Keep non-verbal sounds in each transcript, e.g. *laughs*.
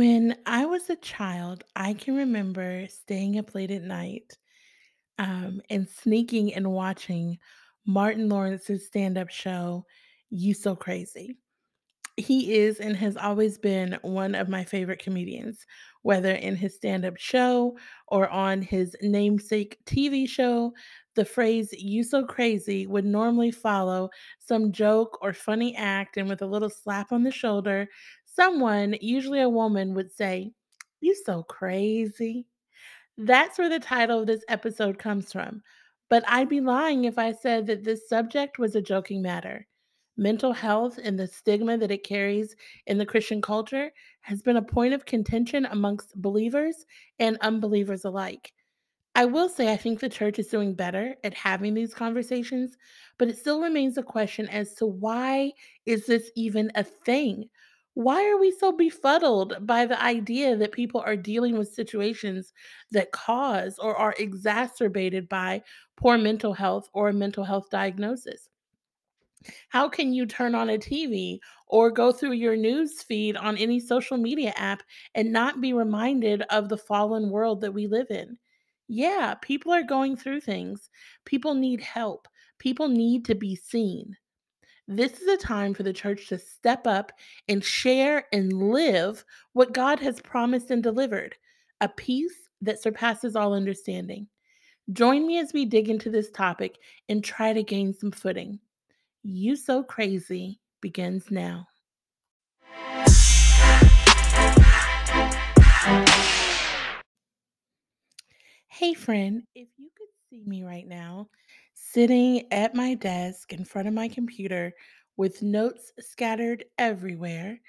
When I was a child, I can remember staying up late at night um, and sneaking and watching Martin Lawrence's stand up show, You So Crazy. He is and has always been one of my favorite comedians, whether in his stand up show or on his namesake TV show. The phrase you so crazy would normally follow some joke or funny act, and with a little slap on the shoulder, someone, usually a woman, would say, "You're so crazy. That's where the title of this episode comes from. But I'd be lying if I said that this subject was a joking matter. Mental health and the stigma that it carries in the Christian culture has been a point of contention amongst believers and unbelievers alike. I will say I think the church is doing better at having these conversations, but it still remains a question as to why is this even a thing? Why are we so befuddled by the idea that people are dealing with situations that cause or are exacerbated by poor mental health or a mental health diagnosis? How can you turn on a TV or go through your news feed on any social media app and not be reminded of the fallen world that we live in? Yeah, people are going through things. People need help. People need to be seen. This is a time for the church to step up and share and live what God has promised and delivered a peace that surpasses all understanding. Join me as we dig into this topic and try to gain some footing. You So Crazy begins now. Hey, friend, if you could see me right now, sitting at my desk in front of my computer with notes scattered everywhere,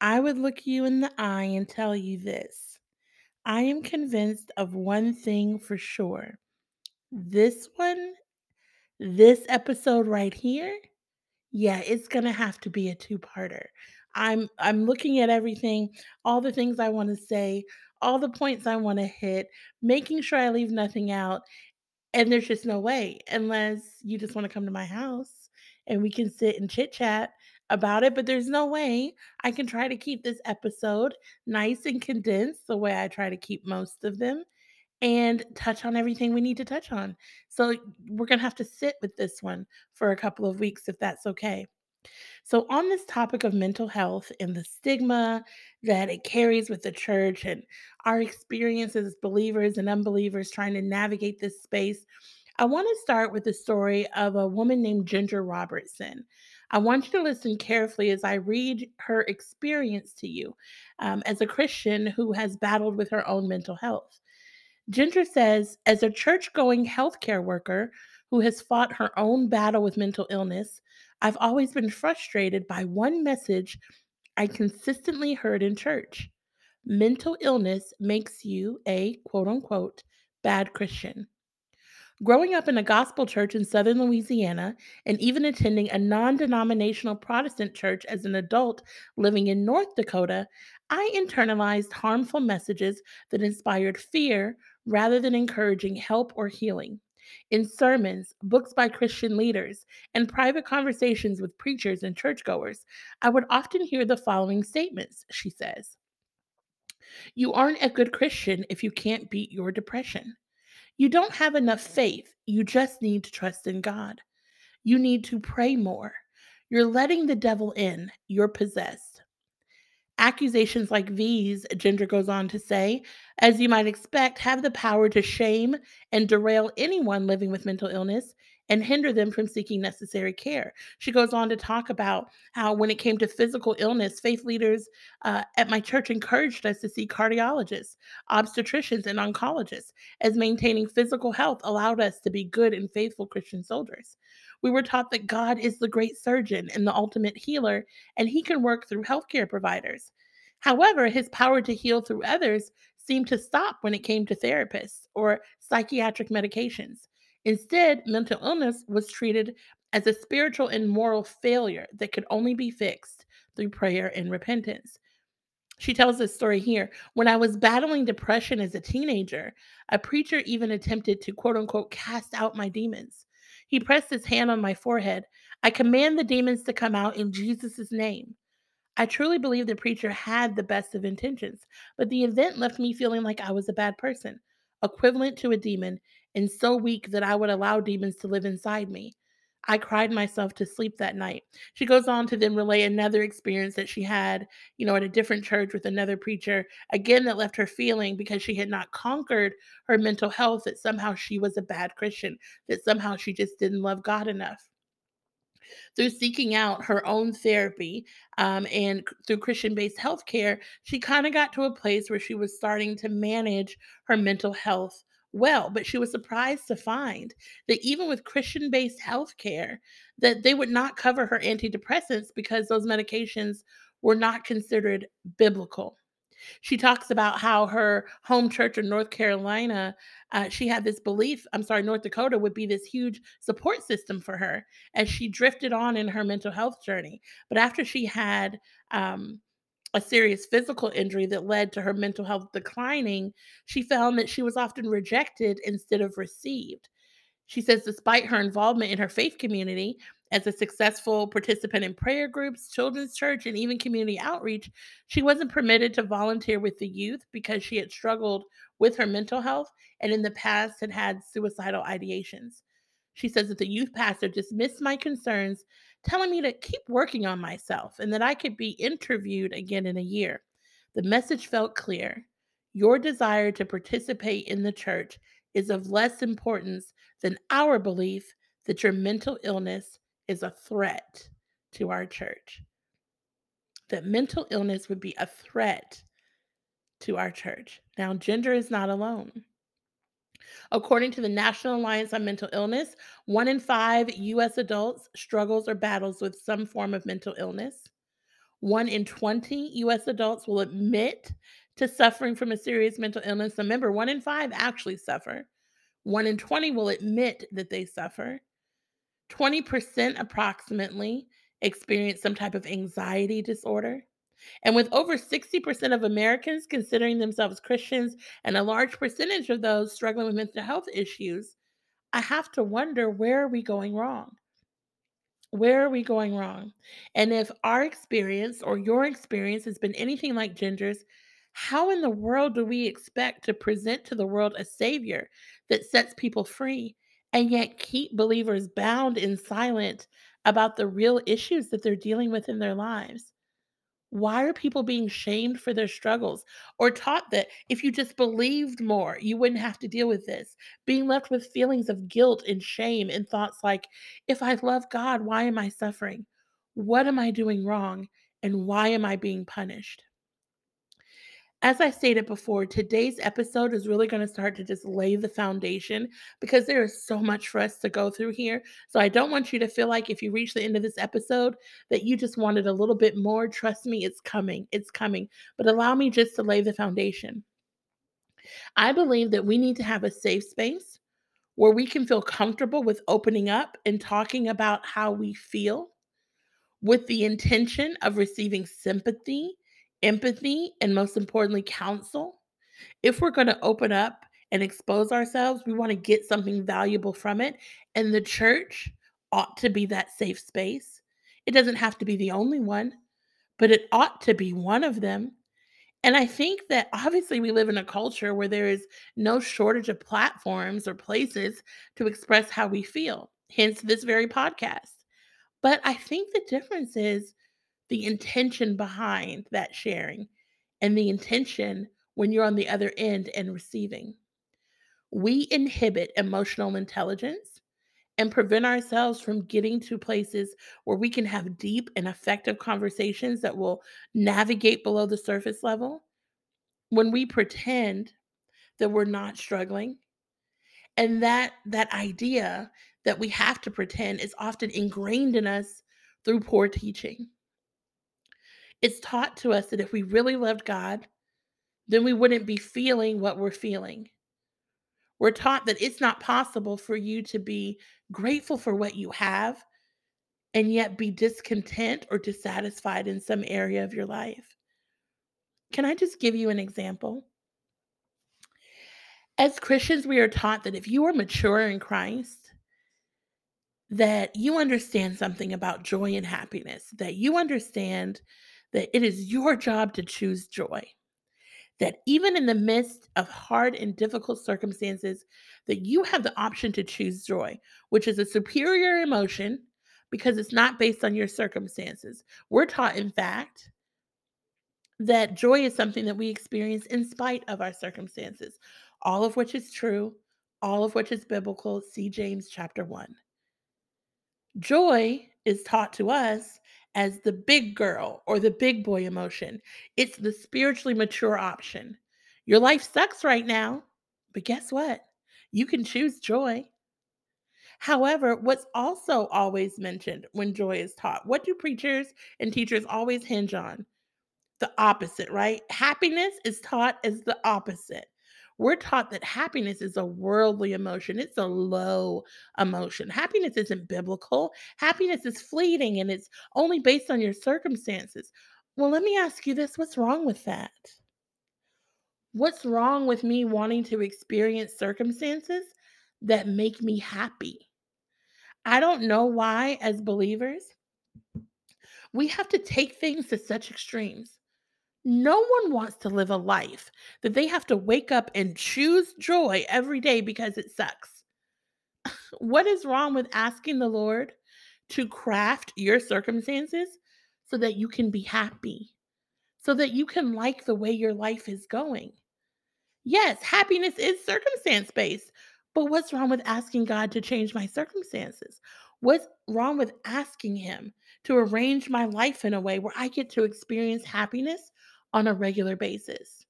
I would look you in the eye and tell you this. I am convinced of one thing for sure. This one, this episode right here, yeah, it's gonna have to be a two-parter. I'm I'm looking at everything, all the things I wanna say, all the points I wanna hit, making sure I leave nothing out, and there's just no way unless you just wanna come to my house and we can sit and chit-chat about it, but there's no way I can try to keep this episode nice and condensed the way I try to keep most of them and touch on everything we need to touch on. So we're gonna have to sit with this one for a couple of weeks if that's okay. So, on this topic of mental health and the stigma that it carries with the church and our experiences as believers and unbelievers trying to navigate this space, I want to start with the story of a woman named Ginger Robertson. I want you to listen carefully as I read her experience to you um, as a Christian who has battled with her own mental health. Ginger says, as a church going healthcare worker who has fought her own battle with mental illness, I've always been frustrated by one message I consistently heard in church mental illness makes you a quote unquote bad Christian. Growing up in a gospel church in southern Louisiana and even attending a non denominational Protestant church as an adult living in North Dakota, I internalized harmful messages that inspired fear rather than encouraging help or healing. In sermons, books by Christian leaders, and private conversations with preachers and churchgoers, I would often hear the following statements, she says. You aren't a good Christian if you can't beat your depression. You don't have enough faith. You just need to trust in God. You need to pray more. You're letting the devil in. You're possessed. Accusations like these, Ginger goes on to say, as you might expect, have the power to shame and derail anyone living with mental illness and hinder them from seeking necessary care. She goes on to talk about how, when it came to physical illness, faith leaders uh, at my church encouraged us to see cardiologists, obstetricians, and oncologists, as maintaining physical health allowed us to be good and faithful Christian soldiers. We were taught that God is the great surgeon and the ultimate healer, and he can work through healthcare providers. However, his power to heal through others seemed to stop when it came to therapists or psychiatric medications. Instead, mental illness was treated as a spiritual and moral failure that could only be fixed through prayer and repentance. She tells this story here. When I was battling depression as a teenager, a preacher even attempted to quote unquote cast out my demons. He pressed his hand on my forehead. I command the demons to come out in Jesus' name. I truly believe the preacher had the best of intentions, but the event left me feeling like I was a bad person, equivalent to a demon, and so weak that I would allow demons to live inside me. I cried myself to sleep that night. She goes on to then relay another experience that she had, you know, at a different church with another preacher, again, that left her feeling because she had not conquered her mental health that somehow she was a bad Christian, that somehow she just didn't love God enough through seeking out her own therapy um, and through Christian based healthcare, she kind of got to a place where she was starting to manage her mental health well but she was surprised to find that even with christian based healthcare that they would not cover her antidepressants because those medications were not considered biblical she talks about how her home church in North Carolina, uh, she had this belief, I'm sorry, North Dakota would be this huge support system for her as she drifted on in her mental health journey. But after she had um, a serious physical injury that led to her mental health declining, she found that she was often rejected instead of received. She says, despite her involvement in her faith community as a successful participant in prayer groups, children's church, and even community outreach, she wasn't permitted to volunteer with the youth because she had struggled with her mental health and in the past had had suicidal ideations. She says that the youth pastor dismissed my concerns, telling me to keep working on myself and that I could be interviewed again in a year. The message felt clear. Your desire to participate in the church is of less importance than our belief that your mental illness is a threat to our church. That mental illness would be a threat to our church. Now, Ginger is not alone. According to the National Alliance on Mental Illness, one in five U.S. adults struggles or battles with some form of mental illness. One in 20 US adults will admit to suffering from a serious mental illness. Remember, one in five actually suffer. One in 20 will admit that they suffer. 20% approximately experience some type of anxiety disorder. And with over 60% of Americans considering themselves Christians and a large percentage of those struggling with mental health issues, I have to wonder where are we going wrong? Where are we going wrong? And if our experience or your experience has been anything like Ginger's, how in the world do we expect to present to the world a savior that sets people free and yet keep believers bound in silent about the real issues that they're dealing with in their lives? Why are people being shamed for their struggles or taught that if you just believed more, you wouldn't have to deal with this? Being left with feelings of guilt and shame and thoughts like, if I love God, why am I suffering? What am I doing wrong? And why am I being punished? As I stated before, today's episode is really going to start to just lay the foundation because there is so much for us to go through here. So I don't want you to feel like if you reach the end of this episode that you just wanted a little bit more. Trust me, it's coming. It's coming. But allow me just to lay the foundation. I believe that we need to have a safe space where we can feel comfortable with opening up and talking about how we feel with the intention of receiving sympathy, empathy, and most importantly, counsel. If we're going to open up and expose ourselves, we want to get something valuable from it. And the church ought to be that safe space. It doesn't have to be the only one, but it ought to be one of them. And I think that obviously we live in a culture where there is no shortage of platforms or places to express how we feel, hence this very podcast. But I think the difference is the intention behind that sharing and the intention when you're on the other end and receiving. We inhibit emotional intelligence and prevent ourselves from getting to places where we can have deep and effective conversations that will navigate below the surface level when we pretend that we're not struggling and that that idea that we have to pretend is often ingrained in us through poor teaching it's taught to us that if we really loved God, then we wouldn't be feeling what we're feeling. We're taught that it's not possible for you to be grateful for what you have and yet be discontent or dissatisfied in some area of your life. Can I just give you an example? As Christians, we are taught that if you are mature in Christ, that you understand something about joy and happiness, that you understand that it is your job to choose joy. That even in the midst of hard and difficult circumstances, that you have the option to choose joy, which is a superior emotion because it's not based on your circumstances. We're taught, in fact, that joy is something that we experience in spite of our circumstances, all of which is true, all of which is biblical. See James chapter 1. Joy is taught to us as the big girl or the big boy emotion. It's the spiritually mature option. Your life sucks right now, but guess what? You can choose joy. However, what's also always mentioned when joy is taught, what do preachers and teachers always hinge on? The opposite, right? Happiness is taught as the opposite. We're taught that happiness is a worldly emotion. It's a low emotion. Happiness isn't biblical. Happiness is fleeting and it's only based on your circumstances. Well, let me ask you this what's wrong with that? What's wrong with me wanting to experience circumstances that make me happy? I don't know why, as believers, we have to take things to such extremes. No one wants to live a life that they have to wake up and choose joy every day because it sucks. *laughs* What is wrong with asking the Lord to craft your circumstances so that you can be happy, so that you can like the way your life is going? Yes, happiness is circumstance based, but what's wrong with asking God to change my circumstances? What's wrong with asking Him to arrange my life in a way where I get to experience happiness on a regular basis?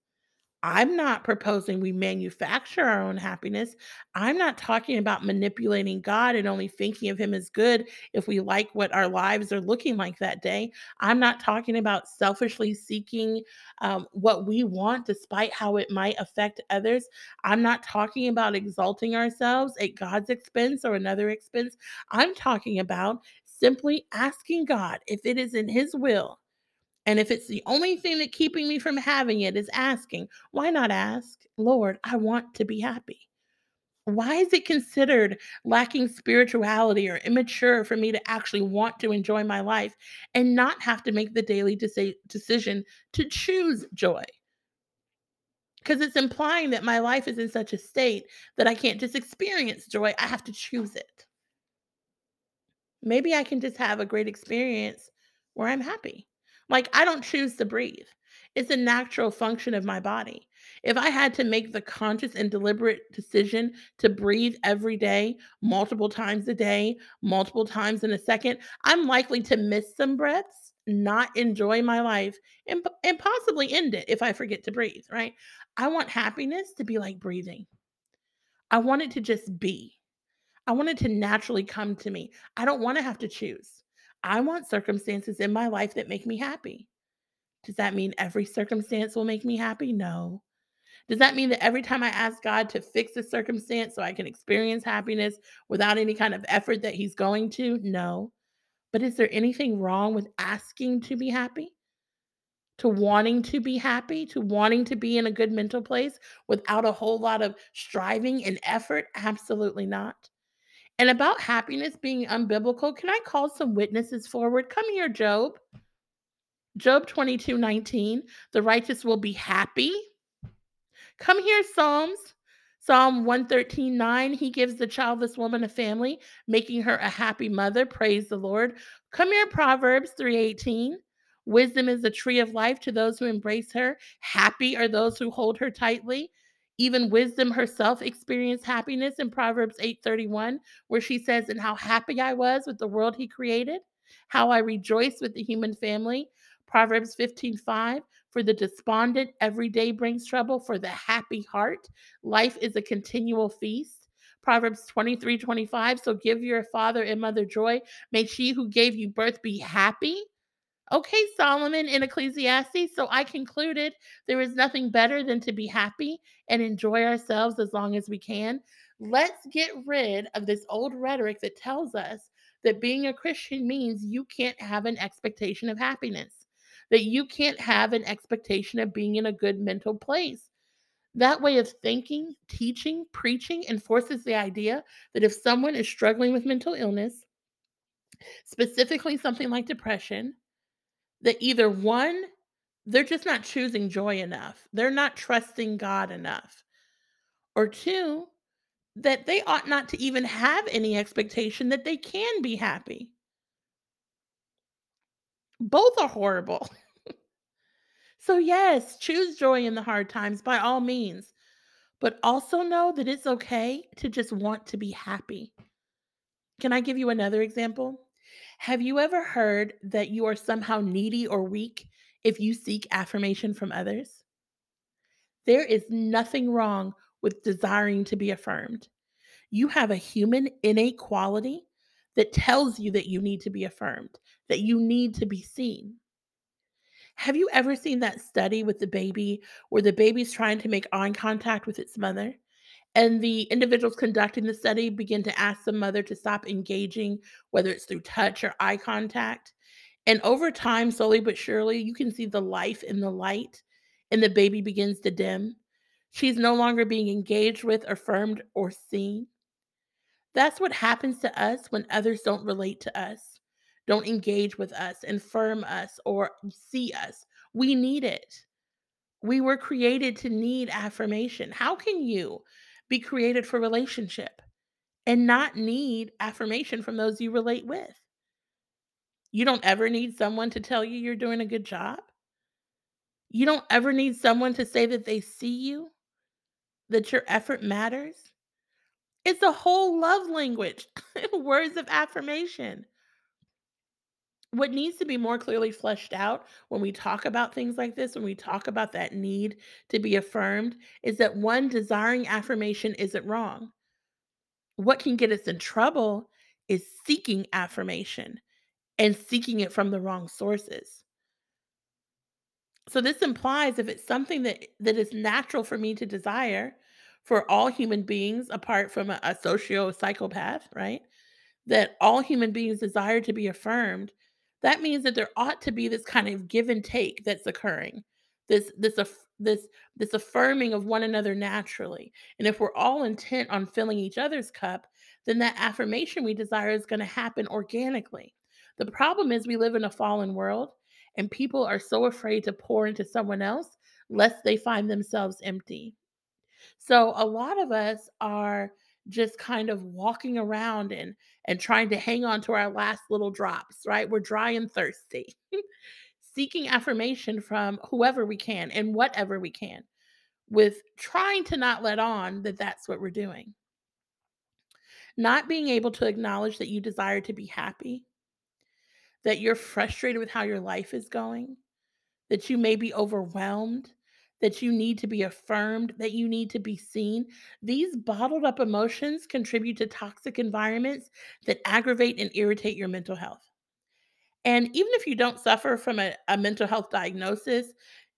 I'm not proposing we manufacture our own happiness. I'm not talking about manipulating God and only thinking of Him as good if we like what our lives are looking like that day. I'm not talking about selfishly seeking um, what we want despite how it might affect others. I'm not talking about exalting ourselves at God's expense or another expense. I'm talking about simply asking God if it is in His will and if it's the only thing that keeping me from having it is asking, why not ask, Lord, I want to be happy? Why is it considered lacking spirituality or immature for me to actually want to enjoy my life and not have to make the daily deci- decision to choose joy? Because it's implying that my life is in such a state that I can't just experience joy, I have to choose it. Maybe I can just have a great experience where I'm happy. Like, I don't choose to breathe. It's a natural function of my body. If I had to make the conscious and deliberate decision to breathe every day, multiple times a day, multiple times in a second, I'm likely to miss some breaths, not enjoy my life, and, and possibly end it if I forget to breathe, right? I want happiness to be like breathing. I want it to just be. I want it to naturally come to me. I don't want to have to choose. I want circumstances in my life that make me happy. Does that mean every circumstance will make me happy? No. Does that mean that every time I ask God to fix a circumstance so I can experience happiness without any kind of effort that He's going to? No. But is there anything wrong with asking to be happy? To wanting to be happy, to wanting to be in a good mental place without a whole lot of striving and effort? Absolutely not. And about happiness being unbiblical, can I call some witnesses forward? Come here, Job. Job 22 19. The righteous will be happy. Come here, Psalms. Psalm 113 9. He gives the childless woman a family, making her a happy mother. Praise the Lord. Come here, Proverbs 318. Wisdom is the tree of life to those who embrace her. Happy are those who hold her tightly. Even wisdom herself experienced happiness in Proverbs 8:31, where she says, "And how happy I was with the world he created, how I rejoiced with the human family." Proverbs 15:5, "For the despondent every day brings trouble, for the happy heart life is a continual feast." Proverbs 23:25, "So give your father and mother joy, may she who gave you birth be happy." Okay, Solomon in Ecclesiastes. So I concluded there is nothing better than to be happy and enjoy ourselves as long as we can. Let's get rid of this old rhetoric that tells us that being a Christian means you can't have an expectation of happiness, that you can't have an expectation of being in a good mental place. That way of thinking, teaching, preaching enforces the idea that if someone is struggling with mental illness, specifically something like depression, that either one, they're just not choosing joy enough, they're not trusting God enough, or two, that they ought not to even have any expectation that they can be happy. Both are horrible. *laughs* so, yes, choose joy in the hard times by all means, but also know that it's okay to just want to be happy. Can I give you another example? Have you ever heard that you are somehow needy or weak if you seek affirmation from others? There is nothing wrong with desiring to be affirmed. You have a human innate quality that tells you that you need to be affirmed, that you need to be seen. Have you ever seen that study with the baby where the baby's trying to make eye contact with its mother? And the individuals conducting the study begin to ask the mother to stop engaging, whether it's through touch or eye contact. And over time, slowly but surely, you can see the life in the light, and the baby begins to dim. She's no longer being engaged with, affirmed, or seen. That's what happens to us when others don't relate to us, don't engage with us, affirm us, or see us. We need it. We were created to need affirmation. How can you be created for relationship and not need affirmation from those you relate with? You don't ever need someone to tell you you're doing a good job. You don't ever need someone to say that they see you, that your effort matters. It's a whole love language, *laughs* words of affirmation. What needs to be more clearly fleshed out when we talk about things like this, when we talk about that need to be affirmed, is that one, desiring affirmation isn't wrong. What can get us in trouble is seeking affirmation and seeking it from the wrong sources. So this implies if it's something that that is natural for me to desire for all human beings apart from a, a socio psychopath, right? That all human beings desire to be affirmed, that means that there ought to be this kind of give and take that's occurring. This this aff- this this affirming of one another naturally. And if we're all intent on filling each other's cup, then that affirmation we desire is going to happen organically. The problem is we live in a fallen world and people are so afraid to pour into someone else lest they find themselves empty. So a lot of us are just kind of walking around and and trying to hang on to our last little drops, right? We're dry and thirsty. *laughs* Seeking affirmation from whoever we can and whatever we can with trying to not let on that that's what we're doing. Not being able to acknowledge that you desire to be happy, that you're frustrated with how your life is going, that you may be overwhelmed, that you need to be affirmed, that you need to be seen. These bottled up emotions contribute to toxic environments that aggravate and irritate your mental health. And even if you don't suffer from a, a mental health diagnosis,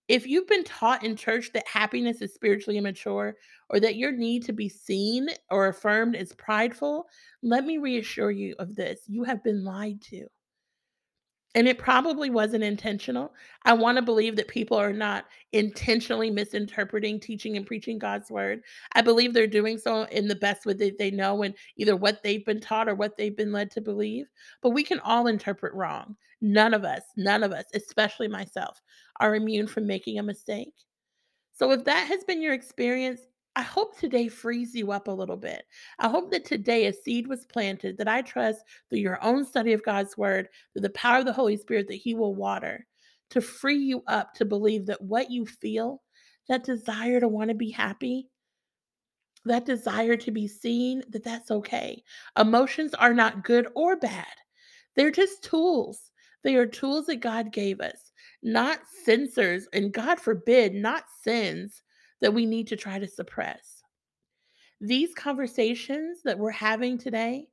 if you've been taught in church that happiness is spiritually immature or that your need to be seen or affirmed is prideful, let me reassure you of this. You have been lied to. And it probably wasn't intentional. I wanna believe that people are not intentionally misinterpreting, teaching, and preaching God's word. I believe they're doing so in the best way that they know and either what they've been taught or what they've been led to believe. But we can all interpret wrong. None of us, none of us, especially myself, are immune from making a mistake. So if that has been your experience, I hope today frees you up a little bit. I hope that today a seed was planted that I trust through your own study of God's word, through the power of the Holy Spirit that He will water to free you up to believe that what you feel, that desire to want to be happy, that desire to be seen, that that's okay. Emotions are not good or bad. They're just tools. They are tools that God gave us, not censors, and God forbid, not sins that we need to try to suppress. These conversations that we're having today,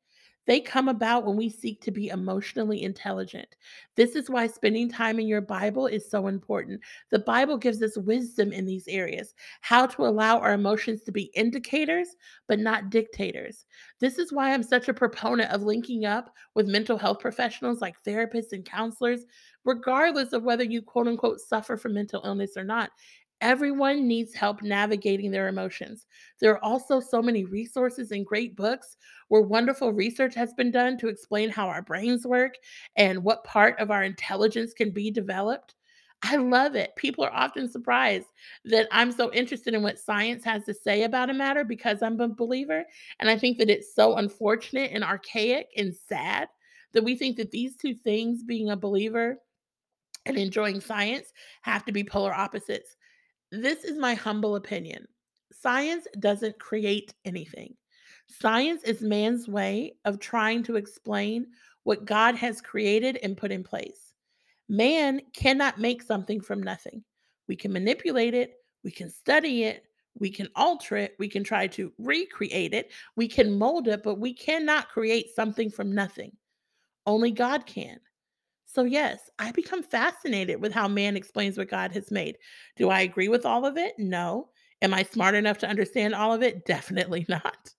they come about when we seek to be emotionally intelligent. This is why spending time in your Bible is so important. The Bible gives us wisdom in these areas, how to allow our emotions to be indicators, but not dictators. This is why I'm such a proponent of linking up with mental health professionals like therapists and counselors, regardless of whether you quote unquote suffer from mental illness or not Everyone needs help navigating their emotions. There are also so many resources and great books where wonderful research has been done to explain how our brains work and what part of our intelligence can be developed. I love it. People are often surprised that I'm so interested in what science has to say about a matter because I'm a believer. And I think that it's so unfortunate and archaic and sad that we think that these two things, being a believer and enjoying science, have to be polar opposites. This is my humble opinion. Science doesn't create anything. Science is man's way of trying to explain what God has created and put in place. Man cannot make something from nothing. We can manipulate it, we can study it, we can alter it, we can try to recreate it, we can mold it, but we cannot create something from nothing. Only God can. So, yes, I become fascinated with how man explains what God has made. Do I agree with all of it? No. Am I smart enough to understand all of it? *laughs* Definitely not.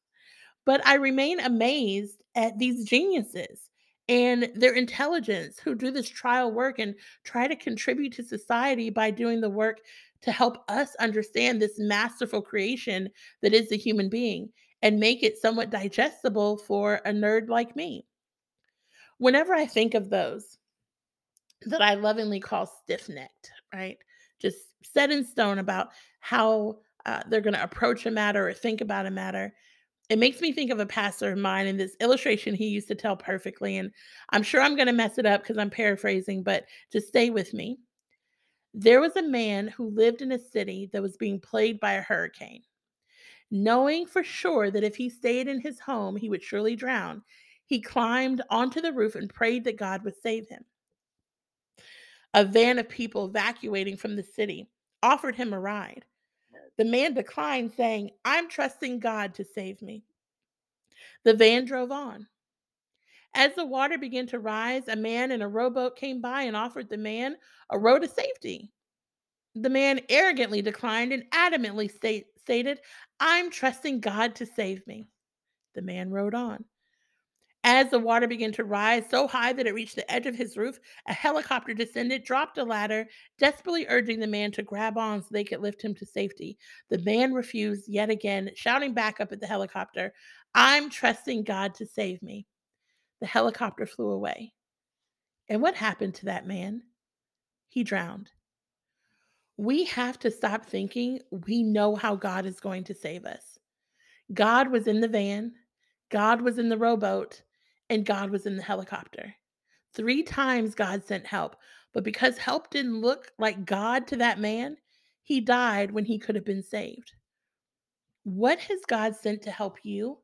But I remain amazed at these geniuses and their intelligence who do this trial work and try to contribute to society by doing the work to help us understand this masterful creation that is the human being and make it somewhat digestible for a nerd like me. Whenever I think of those, that I lovingly call stiff necked, right? Just set in stone about how uh, they're going to approach a matter or think about a matter. It makes me think of a pastor of mine and this illustration he used to tell perfectly. And I'm sure I'm going to mess it up because I'm paraphrasing, but just stay with me. There was a man who lived in a city that was being plagued by a hurricane. Knowing for sure that if he stayed in his home, he would surely drown, he climbed onto the roof and prayed that God would save him a van of people evacuating from the city, offered him a ride. The man declined, saying, I'm trusting God to save me. The van drove on. As the water began to rise, a man in a rowboat came by and offered the man a row to safety. The man arrogantly declined and adamantly state, stated, I'm trusting God to save me. The man rowed on. As the water began to rise so high that it reached the edge of his roof, a helicopter descended, dropped a ladder, desperately urging the man to grab on so they could lift him to safety. The man refused yet again, shouting back up at the helicopter, I'm trusting God to save me. The helicopter flew away. And what happened to that man? He drowned. We have to stop thinking we know how God is going to save us. God was in the van, God was in the rowboat, and God was in the helicopter. Three times God sent help, but because help didn't look like God to that man, he died when he could have been saved. What has God sent to help you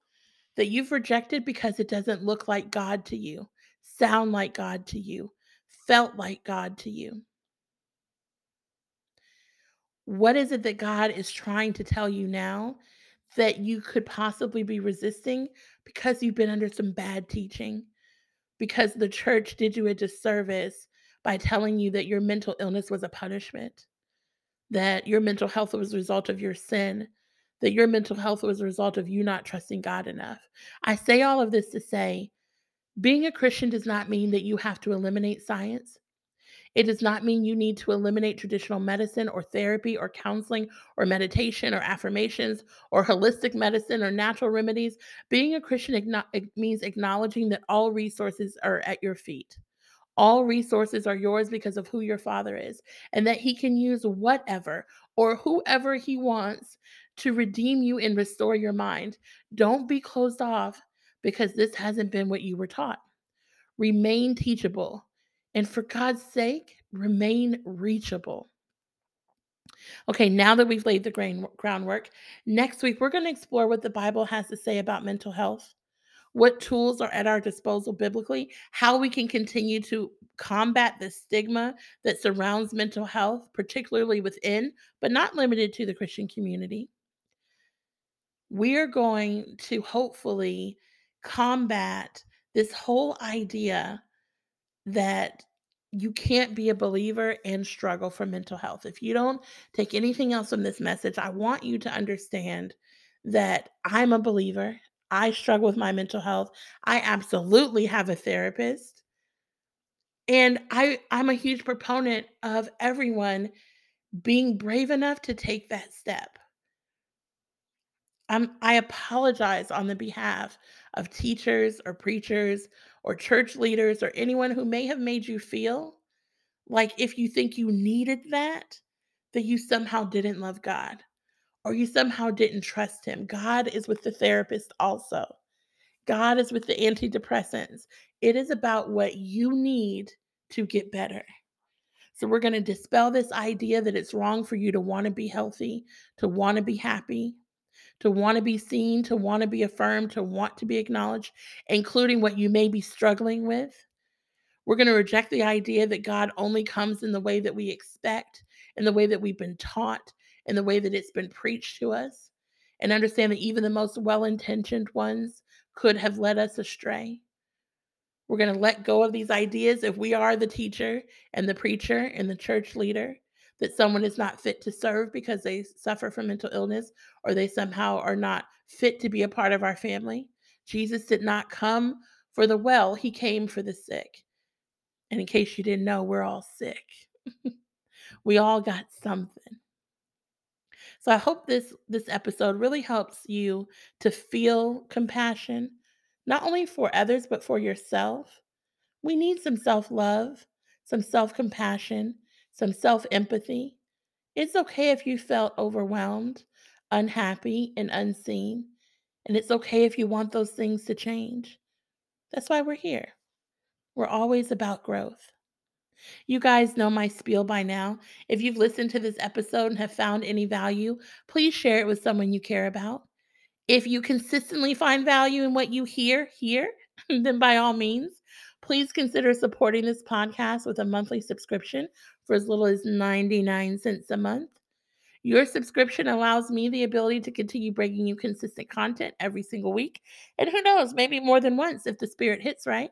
that you've rejected because it doesn't look like God to you, sound like God to you, felt like God to you? What is it that God is trying to tell you now that you could possibly be resisting because you've been under some bad teaching? because the church did you a disservice by telling you that your mental illness was a punishment, that your mental health was a result of your sin, that your mental health was a result of you not trusting God enough. I say all of this to say being a Christian does not mean that you have to eliminate science. It does not mean you need to eliminate traditional medicine or therapy or counseling or meditation or affirmations or holistic medicine or natural remedies. Being a Christian means acknowledging that all resources are at your feet. All resources are yours because of who your father is, and that he can use whatever or whoever he wants to redeem you and restore your mind. Don't be closed off because this hasn't been what you were taught. Remain teachable. And for God's sake, remain reachable. Okay, now that we've laid the grain, groundwork, next week we're going to explore what the Bible has to say about mental health, what tools are at our disposal biblically, how we can continue to combat the stigma that surrounds mental health, particularly within, but not limited to the Christian community. We are going to hopefully combat this whole idea that you can't be a believer and struggle for mental health. If you don't take anything else from this message, I want you to understand that I'm a believer. I struggle with my mental health. I absolutely have a therapist. And I I'm a huge proponent of everyone being brave enough to take that step. I'm, I apologize on the behalf of teachers or preachers or church leaders or anyone who may have made you feel like if you think you needed that, that you somehow didn't love God or you somehow didn't trust Him. God is with the therapist also, God is with the antidepressants. It is about what you need to get better. So, we're going to dispel this idea that it's wrong for you to want to be healthy, to want to be happy, to want to be seen, to want to be affirmed, to want to be acknowledged, including what you may be struggling with. We're going to reject the idea that God only comes in the way that we expect, in the way that we've been taught, in the way that it's been preached to us, and understand that even the most well intentioned ones could have led us astray. We're going to let go of these ideas if we are the teacher and the preacher and the church leader that someone is not fit to serve because they suffer from mental illness or they somehow are not fit to be a part of our family. Jesus did not come for the well, he came for the sick. And in case you didn't know, we're all sick. *laughs* we all got something. So I hope this this episode really helps you to feel compassion not only for others but for yourself. We need some self-love, some self-compassion, some self-empathy. It's okay if you felt overwhelmed, unhappy, and unseen. And it's okay if you want those things to change. That's why we're here. We're always about growth. You guys know my spiel by now. If you've listened to this episode and have found any value, please share it with someone you care about. If you consistently find value in what you hear here, *laughs* then by all means, please consider supporting this podcast with a monthly subscription for as little as 99 cents a month. Your subscription allows me the ability to continue bringing you consistent content every single week. And who knows, maybe more than once if the spirit hits right.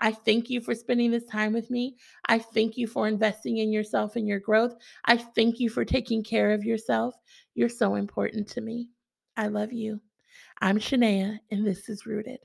I thank you for spending this time with me. I thank you for investing in yourself and your growth. I thank you for taking care of yourself. You're so important to me. I love you. I'm Shinia, and this is Rooted.